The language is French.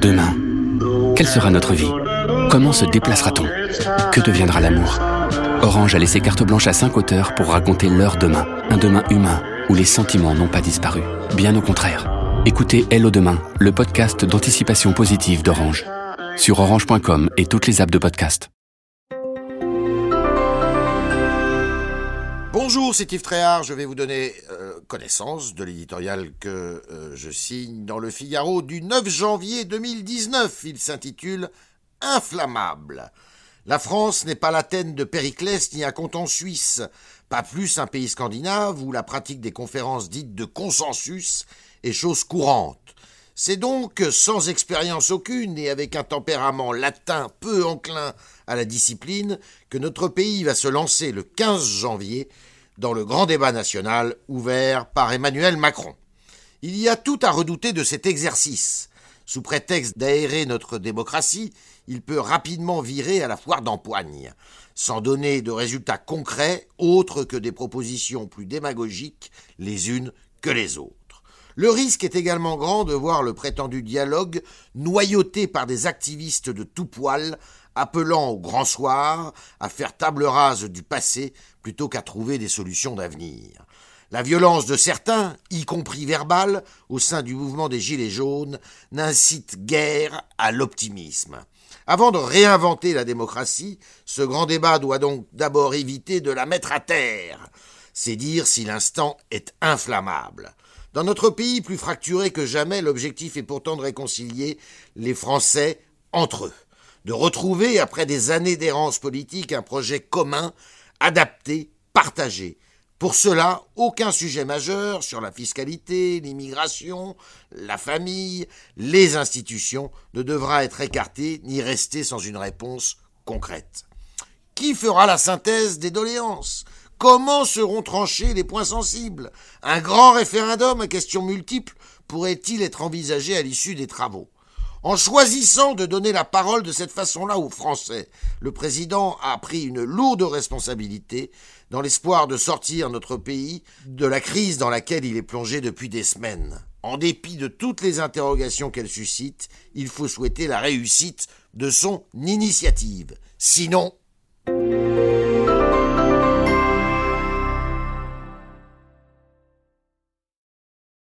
Demain, quelle sera notre vie? Comment se déplacera-t-on? Que deviendra l'amour? Orange a laissé carte blanche à cinq auteurs pour raconter leur demain, un demain humain où les sentiments n'ont pas disparu. Bien au contraire. Écoutez Hello Demain, le podcast d'anticipation positive d'Orange. Sur orange.com et toutes les apps de podcast. Bonjour, c'est Yves Tréhard. Je vais vous donner euh, connaissance de l'éditorial que euh, je signe dans le Figaro du 9 janvier 2019. Il s'intitule Inflammable. La France n'est pas l'Athènes de Périclès ni un canton suisse, pas plus un pays scandinave où la pratique des conférences dites de consensus est chose courante. C'est donc sans expérience aucune et avec un tempérament latin peu enclin à la discipline que notre pays va se lancer le 15 janvier dans le grand débat national ouvert par Emmanuel Macron. Il y a tout à redouter de cet exercice. Sous prétexte d'aérer notre démocratie, il peut rapidement virer à la foire d'empoigne, sans donner de résultats concrets autres que des propositions plus démagogiques les unes que les autres. Le risque est également grand de voir le prétendu dialogue noyauté par des activistes de tout poil appelant au grand soir à faire table rase du passé plutôt qu'à trouver des solutions d'avenir. La violence de certains, y compris verbale, au sein du mouvement des Gilets jaunes, n'incite guère à l'optimisme. Avant de réinventer la démocratie, ce grand débat doit donc d'abord éviter de la mettre à terre. C'est dire si l'instant est inflammable. Dans notre pays plus fracturé que jamais, l'objectif est pourtant de réconcilier les Français entre eux de retrouver, après des années d'errance politique, un projet commun, adapté, partagé. Pour cela, aucun sujet majeur sur la fiscalité, l'immigration, la famille, les institutions ne devra être écarté ni rester sans une réponse concrète. Qui fera la synthèse des doléances? Comment seront tranchés les points sensibles? Un grand référendum à questions multiples pourrait-il être envisagé à l'issue des travaux? En choisissant de donner la parole de cette façon-là aux Français, le président a pris une lourde responsabilité dans l'espoir de sortir notre pays de la crise dans laquelle il est plongé depuis des semaines. En dépit de toutes les interrogations qu'elle suscite, il faut souhaiter la réussite de son initiative. Sinon...